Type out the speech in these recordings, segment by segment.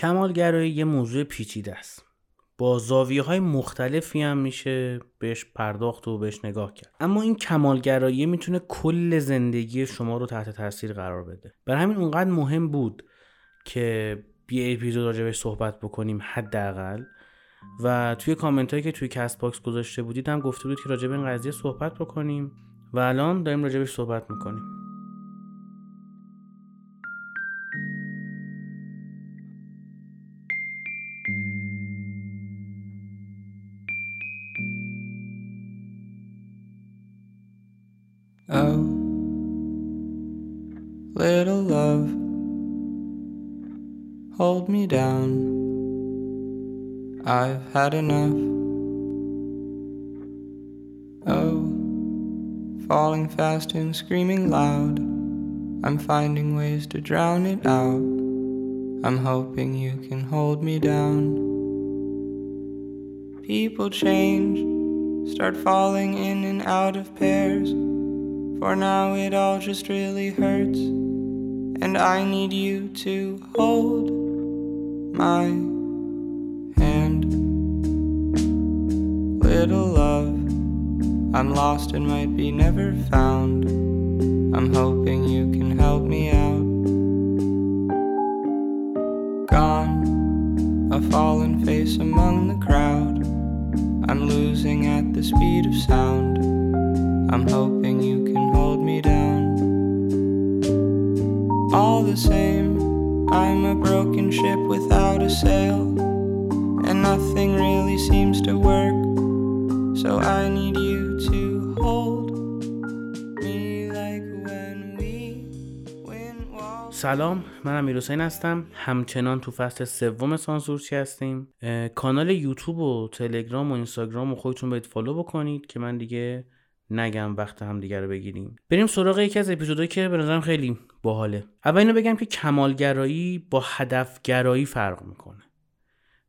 کمالگرایی یه موضوع پیچیده است. با زاویه های مختلفی هم میشه بهش پرداخت و بهش نگاه کرد. اما این کمالگرایی می‌تونه کل زندگی شما رو تحت تاثیر قرار بده. برای همین اونقدر مهم بود که یه اپیزود راجبش صحبت بکنیم حداقل. و توی کامنت هایی که توی کست باکس گذاشته بودید هم گفته بود که راجب این قضیه صحبت بکنیم. و الان داریم راجبش صحبت می‌کنیم. Down. I've had enough. Oh, falling fast and screaming loud. I'm finding ways to drown it out. I'm hoping you can hold me down. People change, start falling in and out of pairs. For now it all just really hurts. And I need you to hold my hand. Little love, I'm lost and might be never found. I'm hoping you can help me out. Gone, a fallen face among the crowd. I'm losing at the speed of sound. I'm hoping you can hold me down. All the same, I'm a broken ship without a sail, and nothing really seems to work. So I need you to hold me like when we win. سلام من امیر حسین هستم همچنان تو فصل سوم سانسورچی هستیم کانال یوتیوب و تلگرام و اینستاگرام و خودتون باید فالو بکنید که من دیگه نگم وقت هم دیگه رو بگیریم بریم سراغ یکی از اپیزودهایی که به نظرم خیلی باحاله. اول اینو بگم که کمالگرایی با هدفگرایی فرق می‌کنه.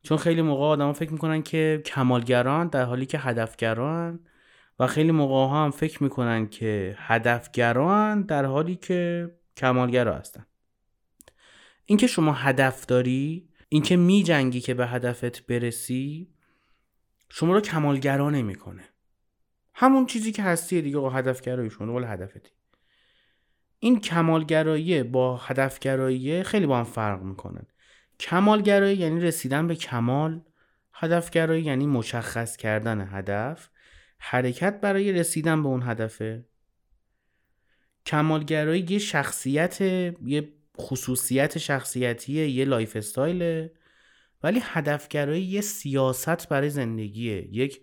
چون خیلی موقع آدما فکر می‌کنن که کمالگران در حالی که هدفگران و خیلی موقع ها هم فکر می‌کنن که هدفگران در حالی که کمالگرا هستن. اینکه شما هدف داری اینکه می جنگی که به هدفت برسی شما رو کمالگرا نمی‌کنه. همون چیزی که هستی دیگه هدفگرایی شما هدفتی. این کمالگرایی با هدفگرایی خیلی با هم فرق می‌کنن. کمالگرایی یعنی رسیدن به کمال هدفگرایی یعنی مشخص کردن هدف حرکت برای رسیدن به اون هدفه. کمالگرایی یه شخصیت یه خصوصیت شخصیتیه یه lifestyle ه ولی هدفگرایی یه سیاست برای زندگیه. یک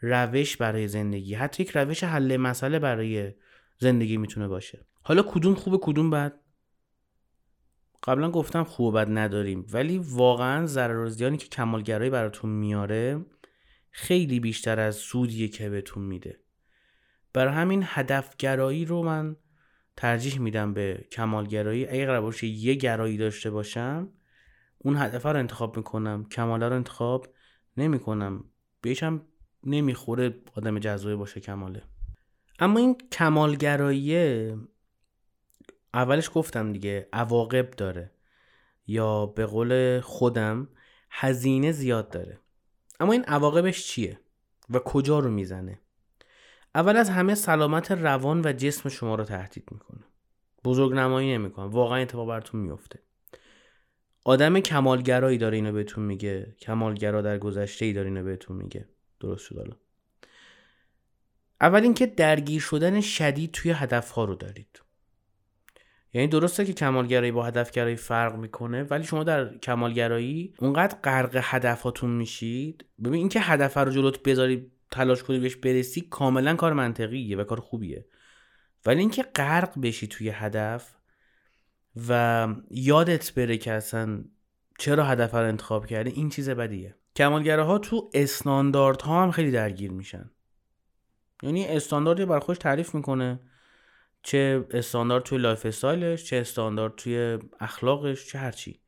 روش برای زندگی. حتی یک روش حل مسئله برای زندگی می‌تونه باشه. حالا کدوم خوبه کدوم بد؟ قبلا گفتم خوب و بد نداریم ولی واقعا ضرر و زیانی که کمالگرایی براتون میاره خیلی بیشتر از سودیه که بهتون میده. برای همین هدفگرایی رو من ترجیح میدم به کمالگرایی. اگه قرار باشه یه گرایی داشته باشم اون هدف رو انتخاب می‌کنم. کماله رو انتخاب نمی‌کنم. بهشم نمی‌خوره آدم جذابی باشه کماله. اما این کمالگرایی اولش گفتم دیگه عواقب داره. یا به قول خودم هزینه زیاد داره. اما این عواقبش چیه؟ و کجا رو می‌زنه؟ اول از همه سلامت روان و جسم شما رو تهدید می‌کنه. بزرگ نمایی نمی‌کنه. واقعا اتفاق براتون میفته آدم کمالگرایی داره اینو بهتون میگه. کمالگرا در گذشته ای داره اینو بهتون میگه. درست شد اول اینکه درگیر شدن شدید توی هدفها رو دارید. یعنی درسته که کمالگرایی با هدفگرایی فرق می‌کنه ولی شما در کمالگرایی اونقدر غرق هدفاتون میشید. ببین اینکه هدف رو جلوت بذاری تلاش کنی بهش برسی کاملا کار منطقیه و کار خوبیه. ولی اینکه غرق بشی توی هدف و یادت بره که اصلا چرا هدف رو انتخاب کرده این چیز بدیه. کمالگراها تو استانداردها هم خیلی درگیر میشن. یعنی استانداردی بر خودش تعریف می‌کنه. چه استاندارد توی lifestyle ش چه استاندارد توی اخلاقش چه هرچی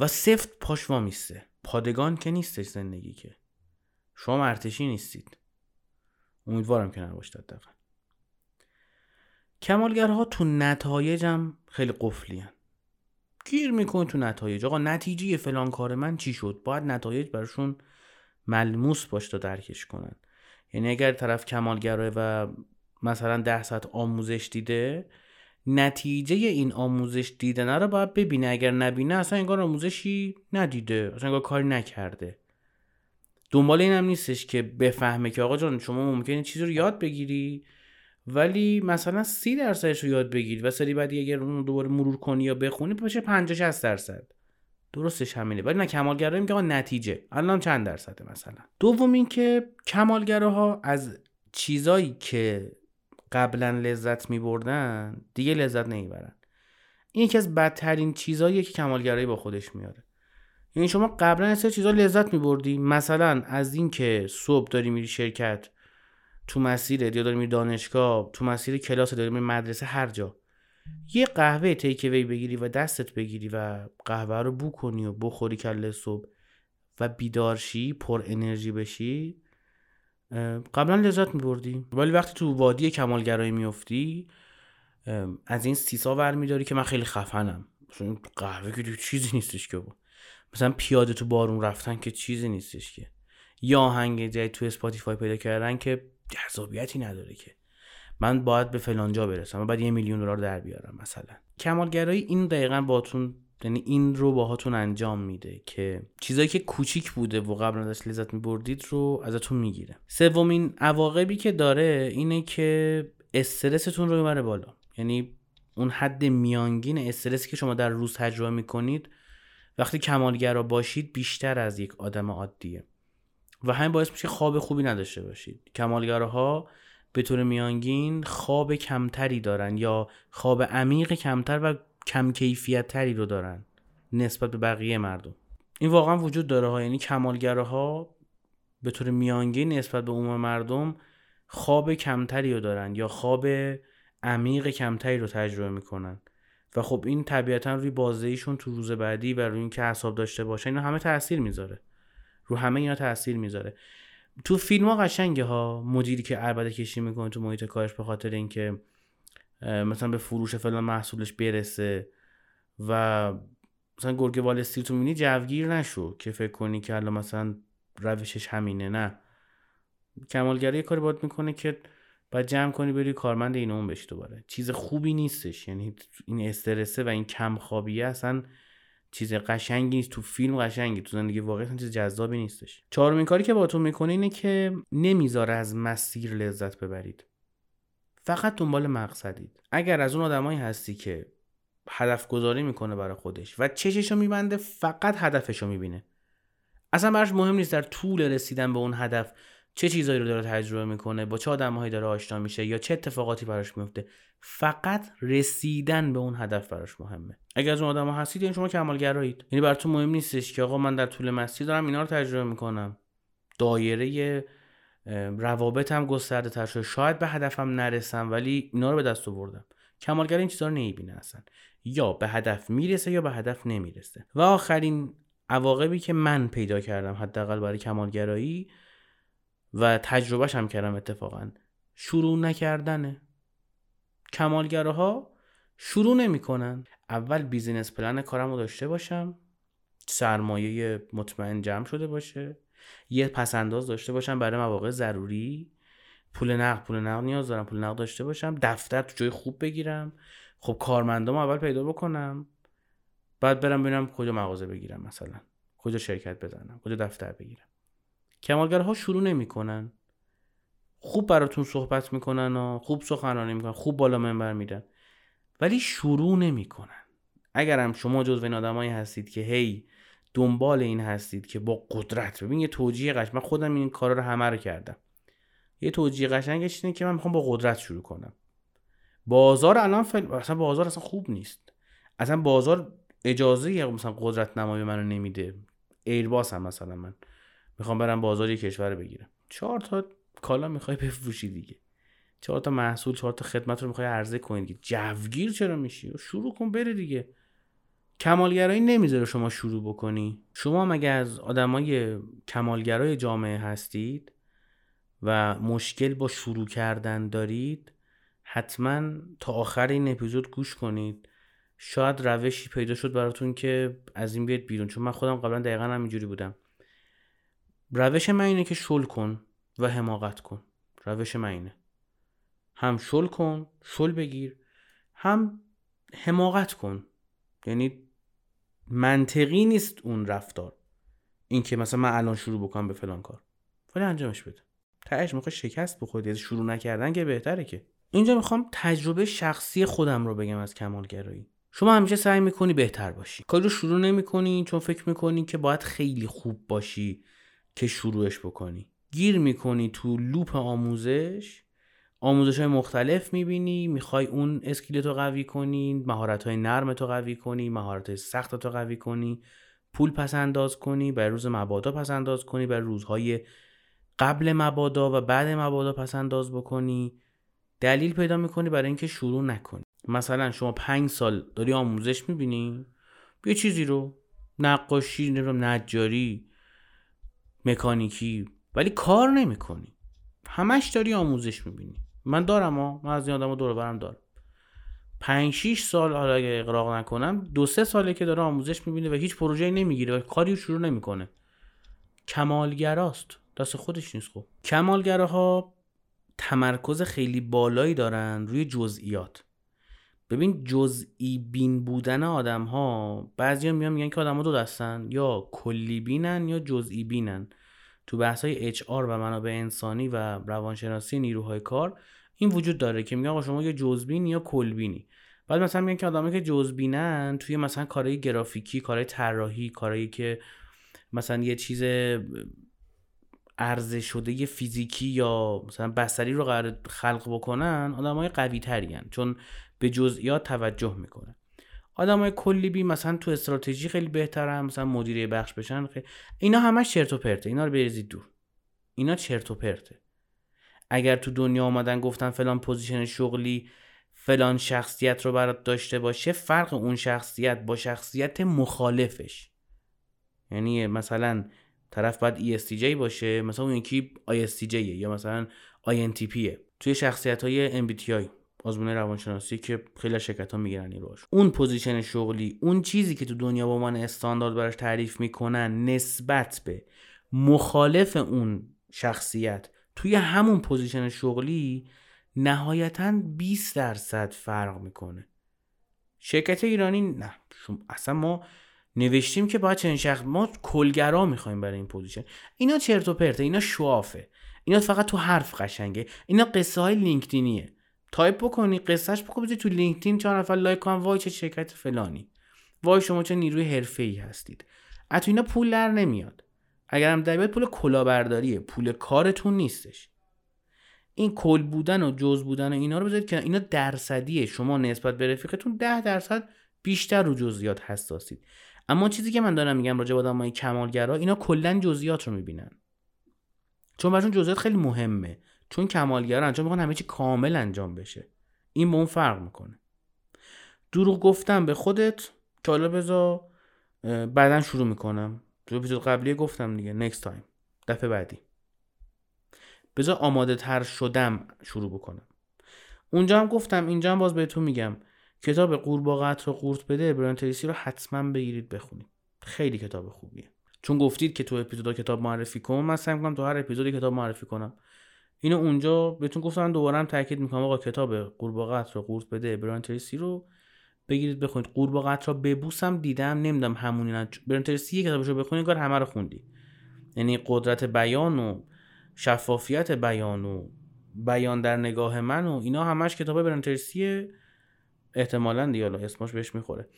و سفت پاش وامیسته. پادگان که نیستش زندگی که. شما ارتشی نیستید. امیدوارم که نباشید حداقل کمالگرها تو نتایجم خیلی قفلی هن. گیر می‌کنه تو نتایج. آقا نتیجه فلان کار من چی شد؟ باید نتایج براشون ملموس باش تا درکش کنن. یعنی اگر طرف کمالگرای و مثلا ده ساعت آموزش دیده نتیجه این آموزش دیدن رو باید ببینه. اگر نبینه اصلا انگار آموزشی ندیده اصلا انگار کاری نکرده. دنبال این هم نیستش که بفهمه که آقا جان شما ممکنه چیزی رو یاد بگیری ولی مثلا سی درصدش رو یاد بگیری و سری بعدی اگر اون دوباره مرور کنی یا بخونی بشه 50 60 درصد؟ درستش همینه. ولی نه کمالگرایی میگه نتیجه. الان چند درصده مثلا؟ دوم اینکه کمالگراها از چیزایی که قبلا لذت میبردن دیگه لذت نمی‌برن. این یکی از بدترین چیزهاییه که کمالگرایی با خودش میاره. یعنی شما قبلا از چیزا لذت میبردی. مثلا از اینکه صبح داری میری شرکت تو مسیر یا داری میری دانشگاه تو مسیر کلاس داری میری مدرسه هر جا. یه قهوه تیک وی بگیری و دستت بگیری و قهوه رو بو کنی و بخوری کله صبح و بیدارشی پر انرژی بشی. قبلا لذت میبردی؟ ولی وقتی تو وادی کمالگرایی میفتی از این سیسا ور میداری که من خیلی خفنم. قهوه که چیزی نیستش که بود. مثلا پیاده تو بارون رفتن که چیزی نیستش که. یا آهنگ جای تو Spotify پیدا کردن که جذابیتی نداره که. من باید به فلانجا برسم و بعد یه میلیون دلار در بیارم مثلا. کمالگرایی این دقیقا باتون یعنی این رو باهاتون انجام میده که چیزایی که کوچیک بوده و قبل ازش لذت میبردید رو ازتون می‌گیره. سومین عواقبی که داره اینه که استرستون رو می‌بره بالا. یعنی اون حد میانگین استرسی که شما در روز تجربه می‌کنید وقتی کمالگرا باشید بیشتر از یک آدم عادیه. و همین باعث میشه خواب خوبی نداشته باشید. کمالگراها به طور میانگین خواب کمتری دارن یا خواب عمیق کمتر و کم کیفیت تری رو دارن نسبت به بقیه مردم. این واقعا وجود داره ها. یعنی کمالگراها به طور میانگین نسبت به عموم مردم خواب کمتری رو دارن یا خواب عمیق کمتری رو تجربه می‌کنن. و خب این طبیعتا روی بازدهیشون تو روز بعدی و روی اینکه حساب داشته باشن اینا همه تاثیر می‌ذاره. رو همه اینا تاثیر می‌ذاره. تو فیلم ها قشنگه ها. مدیری که عربده کشی می‌کنه تو محیط کارش به خاطر اینکه مثلا به فروش فلان محصولش برسه و مثلا گرگ وال استریت رو می‌بینی جوگیر نشو که فکر کنی که الان مثلا روشش همینه نه. کمالگری کاری باید می‌کنه که باید جمع کنی بری کارمند این اون بشی دوباره. چیز خوبی نیستش. یعنی این استرسه و این کم خوابیه اصلا چیز قشنگی نیست. تو فیلم قشنگی تو زندگی واقعی اصلا چیز جذابی نیستش. چهارمین کاری که تو می‌کنه اینه که نمی‌ذاره از مسیر لذت ببرید. فقط دنبال مقصدید. اگر از اون آدمایی هستی که هدف گذاری می‌کنه برای خودش و چششو میبنده فقط هدفشو می‌بینه. اصلا براش مهم نیست در طول رسیدن به اون هدف چه چیزایی رو داره تجربه می‌کنه با چه آدمهایی داره آشنا میشه یا چه اتفاقاتی براش میفته فقط رسیدن به اون هدف براش مهمه. اگر از اون آدم هستید یعنی شما کمالگرایید. یعنی براتون مهم نیستش که آقا من در طول مسیر دارم اینا رو تجربه می‌کنم. دایره روابطم گسترده تر شده. شاید به هدفم نرسم ولی اینا رو به دست آوردم. کمالگر این چیزا رو نمی‌بینه اصلا. یا به هدف می‌رسه یا به هدف نمی‌رسه. و آخرین عواقبی که من پیدا کردم حداقل برای کمالگرایی و تجربهش هم کردم اتفاقا شروع نکردنه. کمالگراها شروع نمی‌کنن. اول بیزینس پلن کارم رو داشته باشم. سرمایه مطمئن جمع شده باشه. یه پسنداز داشته باشم برای مواقع ضروری. پول نقد پول نقد نیاز دارم. پول نقد داشته باشم دفتر تو جای خوب بگیرم. خب کارمندام اول پیدا بکنم. بعد برم ببینم کجا مغازه بگیرم مثلا. کجا شرکت بزنم. کجا دفتر بگیرم. کمالگرها شروع نمی‌کنن. خوب براتون صحبت می‌کنن و خوب سخنرانی می‌کنن خوب بالا منبر میدن ولی شروع نمی‌کنن. اگرم شما جزو این آدمایی هستید که هی دنبال این هستید که با قدرت ببین یه توجیه قشنگ من خودم این کارا رو همه رو کردم. یه توجیه قشنگش اینه که من می‌خوام با قدرت شروع کنم. بازار الان فل... اصلا بازار اصلا خوب نیست. اصلا بازار اجازه مثلا قدرت نمایی منو نمیده. ایرباس هم مثلا من. می‌خوام برم بازار یه کشور بگیرم. چهار تا کالا می‌خوای بفروشی دیگه. چهار تا محصول چهار تا خدمت رو می‌خوای عرضه کنی دیگه. جوگیر چرا میشی؟ شروع کن بره دیگه. کمالگرایی نمی‌ذاره شما شروع بکنی. شما مگه از آدمای کمالگرای جامعه هستید و مشکل با شروع کردن دارید حتما تا آخر این اپیزود گوش کنید. شاید روشی پیدا شد براتون که از این بیاد بیرون چون من خودم قبلا دقیقا همینجوری بودم. روش من اینه که شل کن و حماقت کن. روش من اینه. هم شل کن شل بگیر هم حماقت کن. یعنی منطقی نیست اون رفتار. این که مثلا من الان شروع بکنم به فلان کار. ولی انجامش بده. تهش می‌خوای شکست بخورید یعنی شروع نکردن که بهتره که. اینجا می‌خوام تجربه شخصی خودم رو بگم از کمالگرایی. شما همیشه سعی می‌کنی بهتر باشی. کاری رو شروع نمی‌کنی چون فکر می‌کنی که باید خیلی خوب باشی که شروعش بکنی. گیر می‌کنی تو لوپ آموزش. آموزش های مختلف می‌بینی می‌خوای اون اسکیلت رو قوی کنی مهارت های نرم تو قوی کنی مهارت های سخت تو قوی کنی پول پس انداز کنی بر روز مبادا پس انداز کنی بر روزهای قبل مبادا و بعد مبادا پس انداز بکنی. دلیل پیدا می‌کنی برای اینکه شروع نکنی. مثلا شما پنج سال داری آموزش می‌بینی؟ یه چیزی رو نقاشی نجاری مکانیکی ولی کار نمی‌کنی. همش داری آموزش می‌بینی. من دارم ها من از این آدم دور برم دارم. پنج شیش سال حالا اگه اقراق نکنم دو سه ساله که داره آموزش می‌بینه و هیچ پروژه‌ای نمی‌گیره و کاری شروع نمی‌کنه. کمالگراست. دست خودش نیست خب. کمالگراها تمرکز خیلی بالایی دارن روی جزئیات. ببین جزئی بین بودن آدم ها بعضی میان میگن که آدم ها دو دستن یا کلی بینن یا جزئی بینن. تو بحث های HR و منابع انسانی و روانشناسی نیروهای کار این وجود داره که میگن آقا شما یا جزبین یا کلبینی. بعد مثلا میگن که آدمایی که جزبینن توی مثلا کارهای گرافیکی کارهای طراحی کارهایی که مثلا یه چیز عرضه شده یه فیزیکی یا مثلا بسری رو قرار خلق بکنن آدم های قوی تری چون به جزئیات توجه می‌کنن. آدم های کلی بی مثلا تو استراتژی خیلی بهترن مثلا مدیره بخش بشن خیلی. اینا همش چرت و پرته اینا رو بریزید دور. اینا چرت و پرته. اگر تو دنیا آمدن گفتن فلان position شغلی فلان شخصیت رو برات داشته باشه فرق اون شخصیت با شخصیت مخالفش. یعنی مثلا طرف باید ESTJ باشه مثلا اون یکی ISTJ یا مثلا INTP توی شخصیت های MBTI آزمون روانشناسی که خیلی شرکت ها می‌گیرن این روش. اون position شغلی اون چیزی که تو دنیا با من استاندارد براش تعریف می‌کنن نسبت به مخالف اون شخصیت توی همون position شغلی نهایتا 20 درصد فرق می‌کنه. شرکت ایرانی نه. اصلا ما نوشتیم که باید چنین شخص ما کمالگرا می‌خوایم برای این position. اینا چرت و پرته اینا show off ه. اینا فقط تو حرف قشنگه. اینا قصه های LinkedIn یه. تایپ بکنی قصهش بکنی تو LinkedIn چهار نفر لایک کنن وای چه شرکت فلانی. وای شما چه نیروی حرفه ای هستید. از اینا پول در نمیاد. اگر هم در پول کلاهبرداریه پول کارتون نیستش. این کل بودن و جز بودن و اینا رو بذارید که اینا درصدیه. شما نسبت به رفیقتون ده درصد بیشتر رو جزئیات حساسید. اما چیزی که من دارم میگم راجع به آدمای کمالگرا اینا کلا جزئیات رو می‌بینن. چون براشون جزئیات خیلی مهمه. چون کمالگرا انجام می‌خوان همه چی کامل انجام بشه. این با اون فرق می‌کنه. دروغ گفتم به خودت. که حالا بذار بعدا شروع می‌کنم. تو اپیزود قبلی گفتم دیگه. Next time. دفعه بعدی. بذار آماده تر شدم شروع بکنم. اونجا هم گفتم اینجا هم باز بهتون میگم. کتاب قورباغه رو قورت بده تریسی رو حتما بگیرید بخونید. خیلی کتاب خوبیه. چون گفتید که تو اپیزودا کتاب معرفی کن من سعی می‌کنم تو هر اپیزودی کتاب معرفی کنم. اینو اونجا بهتون گفتم دوباره هم تاکید می‌کنم. آقا کتاب قورباغه رو قورت بده بران تریسی رو بگیرید بخونید. قورباغه رو ببوسم دیدم نمی‌دونم همونی نه بران تریسی یک کتابشو بخونید کار همه رو خوندی. یعنی قدرت بیان و شفافیت بیان و بیان در نگاه من و اینا همش کتاب برانترسیه احتمالا دیگه اسمش بهش می‌خوره.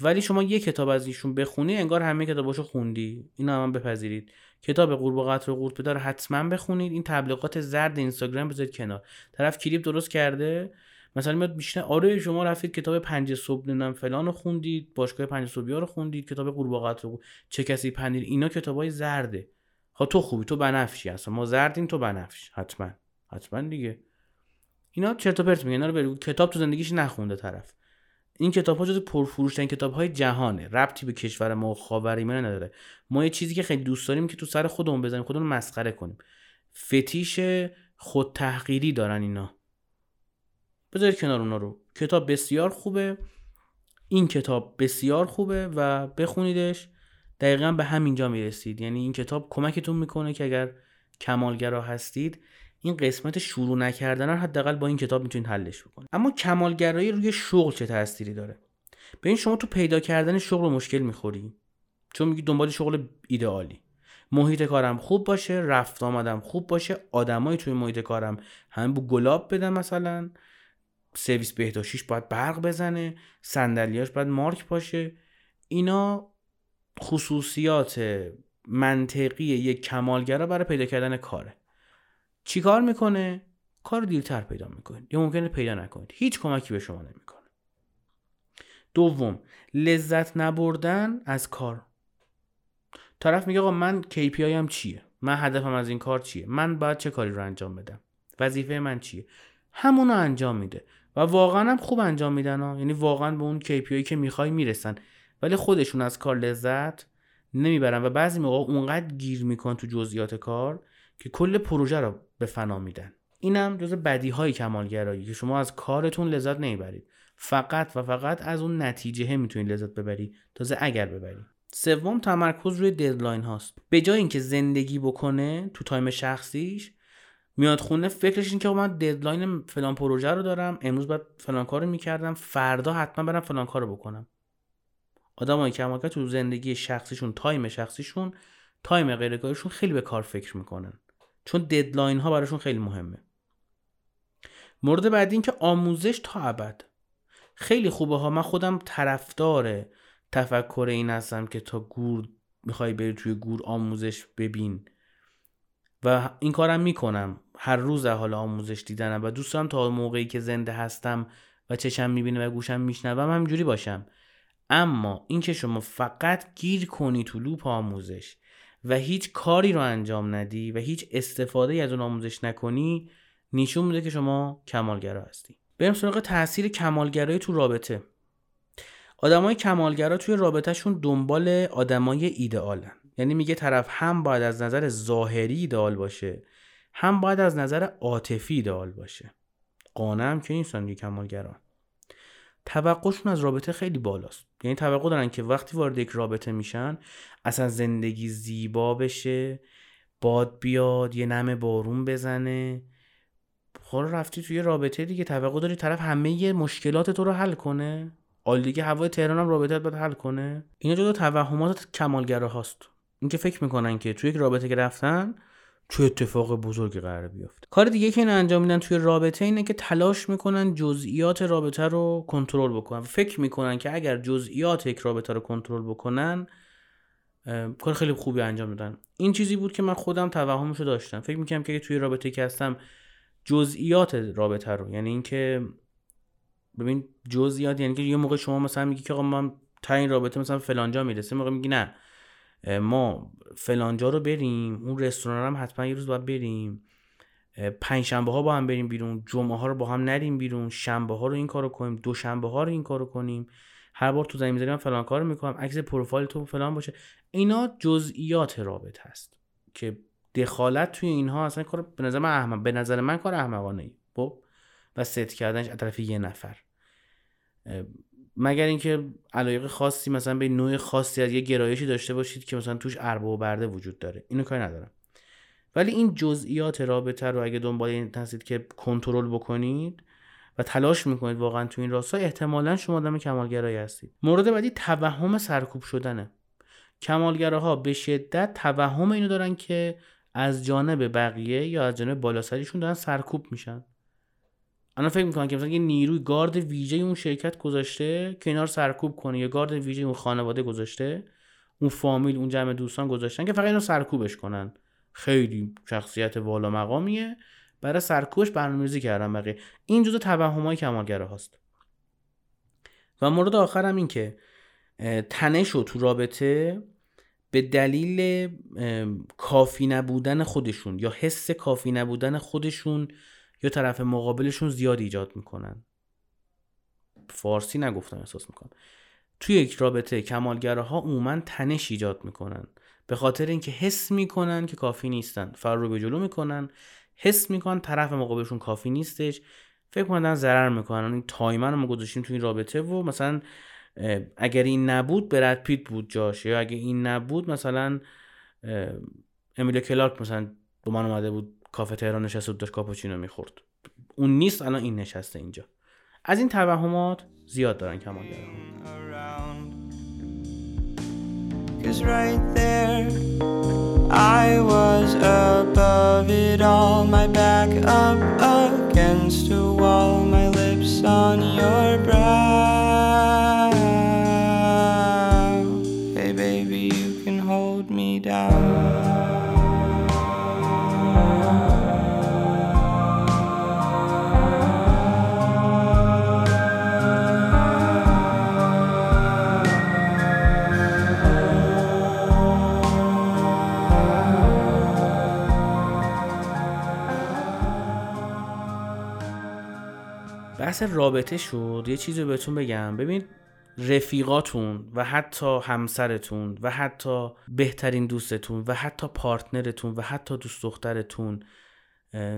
ولی شما یه کتاب از ایشون بخونی انگار همه کتاباشو خوندی. اینا هم بپذیرید. کتاب قورب و قطر و قورت بدار حتما بخونید. این تبلیغات زرد اینستاگرام بذارید کنار. طرف کلیپ درست کرده. مثلا میاد میشنه آره شما رفتید کتاب پنج صبح نمی‌دونم فلان رو خوندید. باشگاه پنج صبح رو خوندید. کتاب قورب و قطر چه کسی پنیر؟ اینا کتابای زرده. ها تو خوبی تو بنفشی اصلا ما زردین تو بنفش. حتما. حتما دیگه. اینا چرت و پرت میگن. اینا رو کتاب تو زندگیش نخونده طرف. این کتاب ها جز پرفروشترین کتاب های جهانه. ربطی به کشور ما و خاورمیانه نداره. ما یه چیزی که خیلی دوست داریم که تو سر خودمون بزنیم خودمون مسخره کنیم. فتیش خود تحقیری دارن اینا. بذارید کنار اونا رو. کتاب بسیار خوبه. این کتاب بسیار خوبه و بخونیدش. دقیقا به همینجا می‌رسید. یعنی این کتاب کمکتون می‌کنه که اگر کمالگرا هستید این قسمت شروع نکردن رو حداقل با این کتاب می‌تونید حلش بکنید. اما کمالگرایی روی شغل چه تأثیری داره؟ به این شما تو پیدا کردن شغل مشکل می‌خوری. چون میگی دنبال شغل ایدئالی محیط کارم خوب باشه رفت آمدم خوب باشه آدمای توی محیط کارم همه بو گلاب بدن مثلا. سرویس بهداشتیش باید برق بزنه صندلیاش باید مارک باشه. اینا خصوصیات منطقی یک کمالگرا برای پیدا کردن کاره. چی کار می‌کنه؟ کار دیرتر پیدا می‌کنید. یا ممکنه پیدا نکنید. هیچ کمکی به شما نمی‌کنه. دوم لذت نبردن از کار. طرف میگه آقا من KPI هم چیه؟ من هدفم از این کار چیه؟ من باید چه کاری رو انجام بدم؟ وظیفه من چیه؟ همونو انجام میده. و واقعا هم خوب انجام میدن ها. یعنی واقعا به اون KPI که می‌خوای می‌رسن. ولی خودشون از کار لذت نمی‌برن. و بعضی موقع اونقدر گیر میکن تو جزئیات کار که کل پروژه رو به فنا میدن. اینم جز بدی های کمالگرایی که شما از کارتون لذت نمی‌برید. فقط و فقط از اون نتیجه می‌تونید لذت ببری تازه اگر ببری سوم تمرکز روی deadline هاست. به جای اینکه زندگی بکنه تو time شخصیش میاد خونه فکرش این که من deadline فلان پروژه رو دارم امروز باید فلان کارو می‌کردم فردا حتما برم فلان کارو بکنم. آدمایی که تو زندگی شخصیشون time شخصیشون time غیر خیلی به کار فکر می‌کنن. چون deadline ها براشون خیلی مهمه. مورد بعدی این که آموزش تا ابد. خیلی خوبه ها. من خودم طرفدار تفکر این هستم که تا گور می‌خوای بری توی گور آموزش ببین. و این کارم می‌کنم. هر روز حال آموزش دیدنم و دوست دارم تا موقعی که زنده هستم و چشم می‌بینه و گوشم میشنوم همینجوری باشم. اما اینکه شما فقط گیر کنی تو لوپ آموزش و هیچ کاری رو انجام ندی و هیچ استفاده از اون آموزش نکنی نشون میده که شما کمالگرا هستی. بریم سراغ تاثیر کمالگرایی تو رابطه. آدمای کمالگرا توی رابطهشون دنبال آدمای ایدئالن. یعنی میگه طرف هم باید از نظر ظاهری ایدئال باشه هم باید از نظر عاطفی ایدئال باشه. قانم که نیستن دیگه کمالگران توقعشون از رابطه خیلی بالاست. یعنی توقع دارن که وقتی وارد یک رابطه میشن اصلا زندگی زیبا بشه باد بیاد یه نم بارون بزنه. خب رفتی توی رابطه دیگه توقع داری طرف همه مشکلات تو رو حل کنه. آل دیگه هوای تهران هم رابطه باید حل کنه. اینا جدا توهمات کمالگره هاست اینکه فکر می‌کنن که توی یک رابطه که رفتن چه اتفاق بزرگی قرار بیفته. کار دیگه که این انجام میدن توی رابطه اینه که تلاش می‌کنن جزئیات رابطه رو کنترل بکنن. فکر می‌کنن که اگر جزئیات یک رابطه رو کنترل بکنن کار خیلی خوبی انجام دادن. این چیزی بود که من خودم توهمشو داشتم. فکر می‌کنم که توی رابطه که هستم جزئیات رابطه رو یعنی اینکه ببین جزئیات یعنی که یه موقع شما مثلا میگی که آقا من تا این رابطه مثلا فلانجا می‌رسه موقع میگی نه. ما فلانجا رو بریم اون رستوران هم حتما یه روز باید بریم. پنج شنبه ها با هم بریم بیرون جمعه ها رو با هم نریم بیرون شنبه ها رو این کارو کنیم دو شنبه ها رو این کارو کنیم. هر بار تو زمین فلان کارو می‌کنم عکس پروفایل تو فلان باشه. اینا جزئیات رابط هست که دخالت توی اینها اصلا کار به نظر من احمق به نظر من کار احمقانه ای خب؟ و ست کردنش از طرف یه نفر. مگر اینکه علایق خاصی مثلا به نوع خاصی از یه گرایشی داشته باشید که مثلا توش ارباب و برده وجود داره. اینو کاری ندارم. ولی این جزئیات رابطه رو اگه دنبال این هستید که کنترل بکنید و تلاش می‌کنید واقعا تو این راستا احتمالا شما آدم کمالگرایی هستید. مورد بعدی توهم سرکوب شدنه. کمالگراها به شدت توهم اینو دارن که از جانب بقیه یا از جانب بالاسریشون دارن سرکوب میشن. الان فکر می‌کنن که مثلا یه نیروی گارد ویژه اون شرکت گذاشته رو سرکوب کنه یا گارد ویژه اون خانواده گذاشته اون فامیل اون جمع دوستان گذاشتن که فقط اینو سرکوبش کنن. خیلی شخصیت والا مقامیه. برای سرکوبش برنامه‌ریزی کردن بقیه. این جزء توهمای کمالگرا هست و مورد آخرم این که تنش و تو رابطه به دلیل کافی نبودن خودشون یا حس کافی نبودن خودشون یا طرف مقابلشون زیاد ایجاد می‌کنن. فارسی نگفتم احساس می‌کنم. توی یک رابطه کمالگراها عموما تنش ایجاد می‌کنن. به خاطر اینکه حس می‌کنن که کافی نیستن. فرار رو به جلو می‌کنن. حس می‌کنن طرف مقابلشون کافی نیستش. فکر کنن ضرر می‌کنن. این time ی رو ما گذاشتیم توی این رابطه و مثلا اگر این نبود برد پیت بود جاش. یا اگر این نبود مثلا امیلیا کلارک مثلا با من اومده بود کافه تهران نشسته بود داشت کاپوچینو می‌خورد. اون نیست الان این نشسته اینجا. از این توهمات زیاد دارن Cause right بحث رابطه شد یه چیزی بهتون بگم. ببین رفیقاتون و حتی همسرتون و حتی بهترین دوستتون و حتی partner تون و حتی دوست دخترتون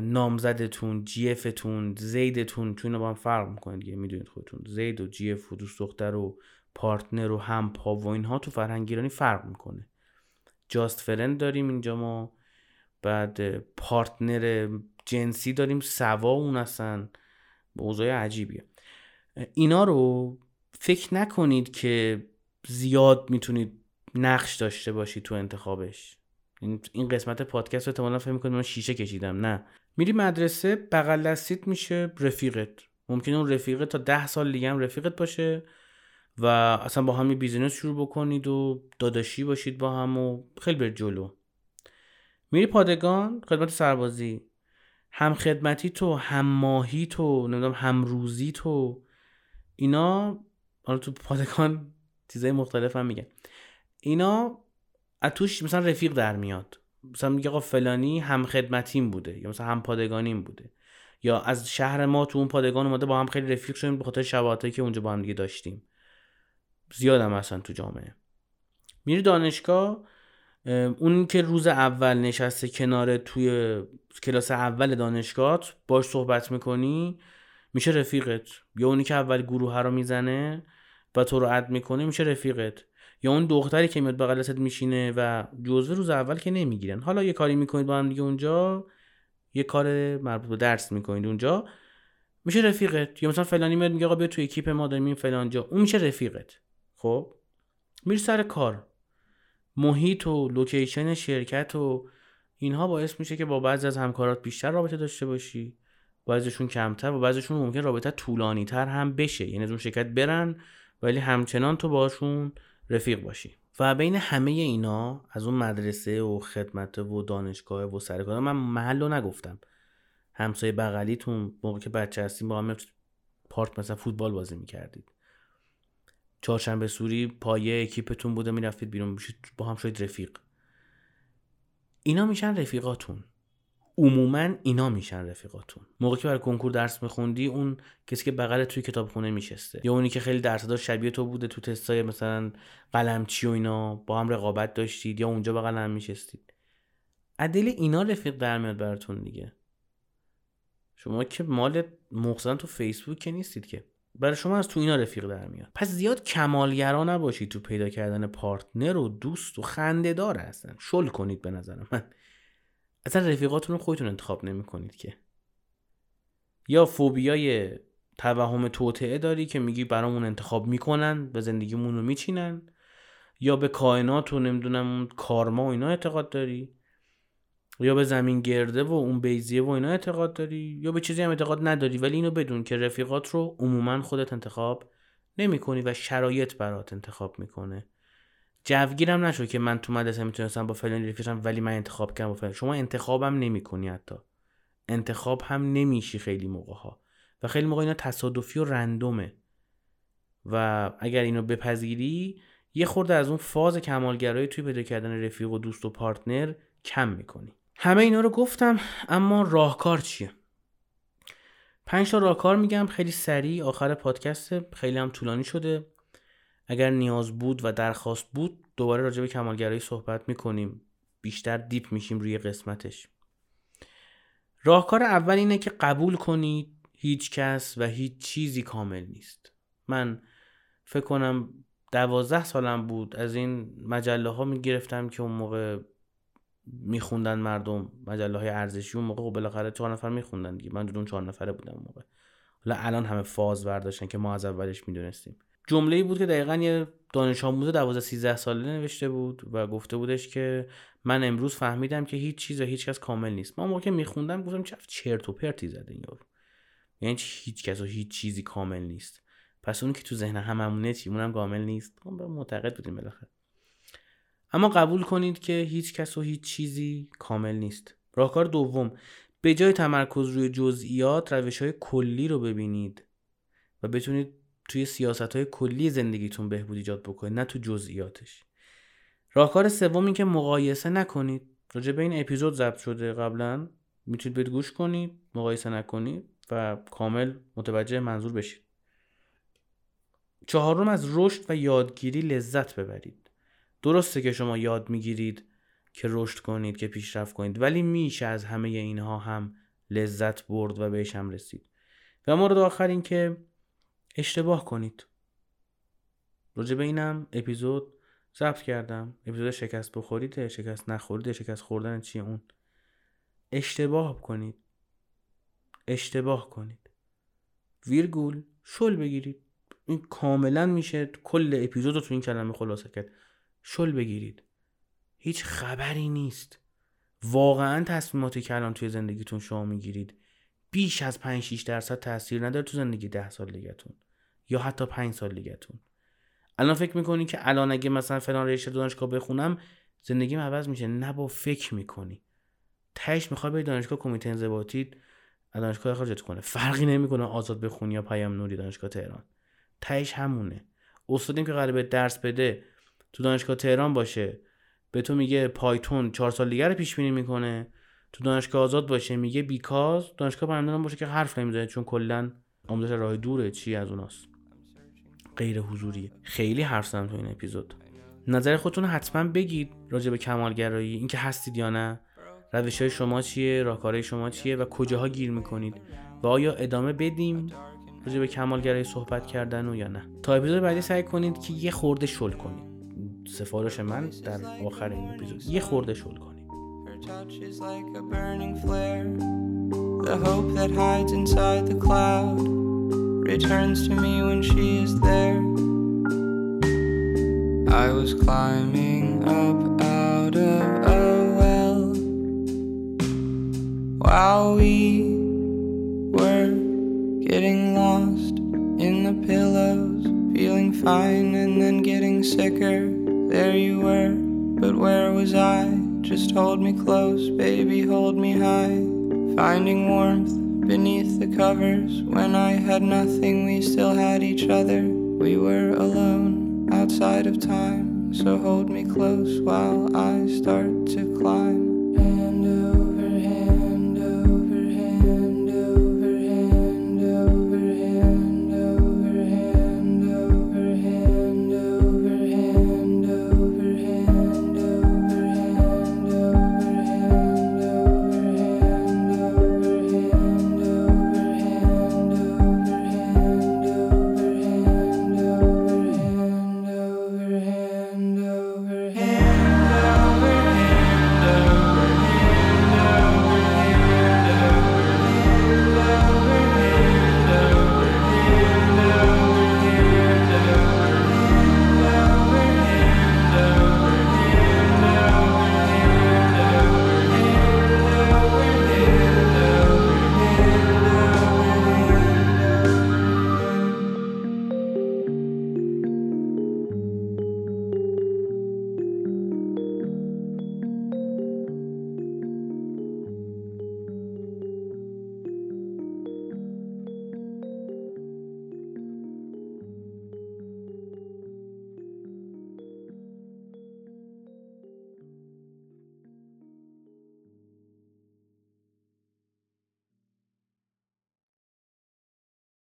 نامزدتون GF تون زیدتون چون با هم فرق می‌کنه دیگه می‌دونید خودتون. زید و GF و دوست دختر و partner و هم پا و اینها تو فرهنگ ایرانی فرق می‌کنه. just friend داریم اینجا ما بعد partner جنسی داریم سوا اون اصلا اوضاع عجیبیه. اینا رو فکر نکنید که زیاد می‌تونید نقش داشته باشید تو انتخابش. این قسمت پادکست رو احتمالا فکر می‌کنید من شیشه کشیدم. نه. میری مدرسه بغل دستیت میشه رفیقت. ممکنه اون رفیقت تا ده سال دیگه هم رفیقت باشه و اصلا با هم بیزینس شروع بکنید و داداشی باشید با هم و خیلی بر جلو. میری پادگان خدمت سربازی. هم خدمتی تو هم ماهی تو نمی‌دونم هم روزی تو. اینا حالا تو پادگان چیزای مختلف هم میگن. اینا از توش مثلا رفیق در میاد. مثلا میگه آقا فلانی هم خدمتیم بوده یا مثلا هم پادگانیم بوده. یا از شهر ما تو اون پادگان اومده با هم خیلی رفیق شدیم به خاطر شباهتی که اونجا با هم دیگه داشتیم. زیاد هم اصلا تو جامعه. میری دانشگاه اون که روز اول نشسته کنار توی کلاس اول دانشگاه باش صحبت می‌کنی میشه رفیقت. یا اونی که اول گروه رو می‌زنه و تو رو اد می‌کنه میشه رفیقت. یا اون دختری که میاد بغل میشینه و جزوه روز اول که نمی‌گیرن. حالا یه کاری می‌کنید با هم دیگه اونجا یه کار مربوط به درس می‌کنید اونجا میشه رفیقت. یا مثلا فلانی میاد میگه آقا بیا تو اکیپ ما داریم فلان جا. اون میشه رفیقت. خب؟ میری سر کار. محیط و لوکیشن شرکت و اینها باعث میشه که با بعضی از همکارات بیشتر رابطه داشته باشی. بعضیشون کمتر و بعضیشون ممکن رابطه طولانی تر هم بشه. یعنی از اون شرکت برن ولی همچنان تو باشون رفیق باشی. و بین همه اینا از اون مدرسه و خدمت و دانشگاه و سرکار من محل رو نگفتم. همسایه بغلیتون موقع که بچه هستیم با هم پارت مثلا فوتبال بازی می‌کردید. چهارشنبه سوری پایه اکیپتون بوده می‌رفتید بیرون میشید با هم شدید رفیق. اینا میشن رفیقاتون. عموما اینا میشن رفیقاتون. موقعی که برای کنکور درس میخوندی اون کسی که بغل توی کتابخونه میشسته یا اونی که خیلی درس داشت شبیه تو بوده تو تستای مثلا قلمچی و اینا با هم رقابت داشتید یا اونجا بغل هم میشستید عدل اینا رفیق در میاد براتون دیگه. شما که مال مخزن تو فیسبوک که نیستید که. برای شما از تو اینا رفیق در میاد پس زیاد کمالگرا نباشید تو پیدا کردن پارتنر و دوست و خنده دار هستن. شل کنید به نظر من. اصلا رفیقاتون رو خودتون انتخاب نمی کنید که. یا فوبیای توهم توطعه داری که میگی برامون انتخاب می‌کنن به زندگیمون رو میچینن. یا به کائنات و نمی‌دونم کارما و اینا اعتقاد داری. یا به زمین گرده و اون بیزیه و اینا اعتقاد داری یا به چیزی هم اعتقاد نداری ولی اینو بدون که رفیقات رو عموما خودت انتخاب نمی کنی و شرایط برات انتخاب می‌کنه. جوگیرم نشو که من تو مدرسه می‌تونستم با فلان رفیقم ولی من انتخاب کردم با فلان. شما انتخابم نمی کنی حتی. انتخاب هم نمیشی خیلی موقع ها و خیلی موقع اینا تصادفی و رندومه. و اگر اینو بپذیری یه خورده از اون فاز کمالگرایی توی پیدا کردن رفیق و دوست و پارتنر کم می‌کنی. همه اینا رو گفتم اما راهکار چیه؟ پنج تا راهکار میگم خیلی سریع. آخر پادکست خیلی هم طولانی شده. اگر نیاز بود و درخواست بود دوباره راجع به کمالگرایی صحبت می‌کنیم. بیشتر دیپ میشیم روی قسمتش. راهکار اول اینه که قبول کنید هیچ کس و هیچ چیزی کامل نیست. من فکر کنم دوازده سالم بود از این مجله ها می‌گرفتم که اون موقع میخوندن مردم مجله های ارزشی اون موقع خب بالاخره چهار نفر میخوندن دیگه. من اون چهار نفره بودم اون موقع. حالا الان همه فاز برداشتن که ما از اولش می‌دونستیم. جمله ای بود که دقیقا یه دانش آموز 12 13 ساله نوشته بود و گفته بودش که من امروز فهمیدم که هیچ چیز و هیچ کس کامل نیست. من موقع میخوندم گفتم چه چرت و پرتی زده این یارو. یعنی هیچ کس و هیچ چیزی کامل نیست. پس اون که تو ذهن هممونه چی؟ اونم کامل نیست. ما معتقد بودیم بالاخره. اما قبول کنید که هیچ کس و هیچ چیزی کامل نیست. راهکار دوم به جای تمرکز روی جزئیات روش های کلی رو ببینید و بتونید توی سیاست های کلی زندگیتون بهبود ایجاد بکنید نه تو جزئیاتش. راهکار سوم این که مقایسه نکنید. راجع به این اپیزود ضبط شده قبلا. می‌تونید برید گوش کنید مقایسه نکنید و کامل متوجه منظور بشید. چهارم از رشد و یادگیری لذت ببرید. درسته که شما یاد می‌گیرید که رشد کنید که پیشرفت کنید ولی میشه از همه اینها هم لذت برد و بهش هم رسید. و مورد آخر این که اشتباه کنید. راجع به اینم اپیزود ضبط کردم. اپیزود شکست بخورید شکست نخورید شکست خوردن چیه اون؟ اشتباه کنید. اشتباه کنید. ویرگول شل بگیرید. این کاملا میشه کل اپیزود رو تو این کلمه خلاصه کرد. شل بگیرید. هیچ خبری نیست. واقعا تصمیماتی که الان توی زندگیتون شما می‌گیرید. بیش از 5 6 درصد تاثیر نداره تو زندگی 10 سال دیگهتون یا حتی 5 سال دیگهتون. الان فکر می‌کنی که الان اگه مثلا فلان رشته دانشگاه بخونم زندگیم عوض میشه. نه با فکر می‌کنی. تهش می‌خواد به دانشگاه کمیته انضباطی دانشگاه اخراجت کنه. فرقی نمی‌کنه آزاد بخونی یا پیام نوری دانشگاه تهران. تهش همونه. استادیم که قراره درس بده تو دانشگاه تهران باشه. به تو میگه پایتون چهار سال دیگر پیش بینی می‌کنه. تو دانشگاه آزاد باشه. میگه بیکاز دانشگاه برندان باشه که حرف نمی‌زنه. چون کلا آموزش راه دوره چی از اوناست. غیر حضوریه خیلی حرف زدم تو این اپیزود. نظر خودتون حتما بگید راجع به کمالگرایی. اینکه هستید یا نه. روش های شما چیه؟ راهکارهای شما چیه؟ و کجاها گیر می‌کنید؟ و آیا ادامه بدیم راجع به کمالگرایی صحبت کردن و یا نه؟ تا اپیزود بعدی سعی کنید که یه خورده شل کنید. سفارش من در آخر این اپیزود یه خورده شل کنید The hope that hides inside the cloud returns to me when she is there. I was climbing up out of a well while we were getting lost in the pillows, feeling fine and then getting sicker. There you were, but where was I? Just hold me close, baby, hold me high. Finding warmth beneath the covers. When I had nothing, we still had each other. We were alone outside of time, so hold me close while I start to climb.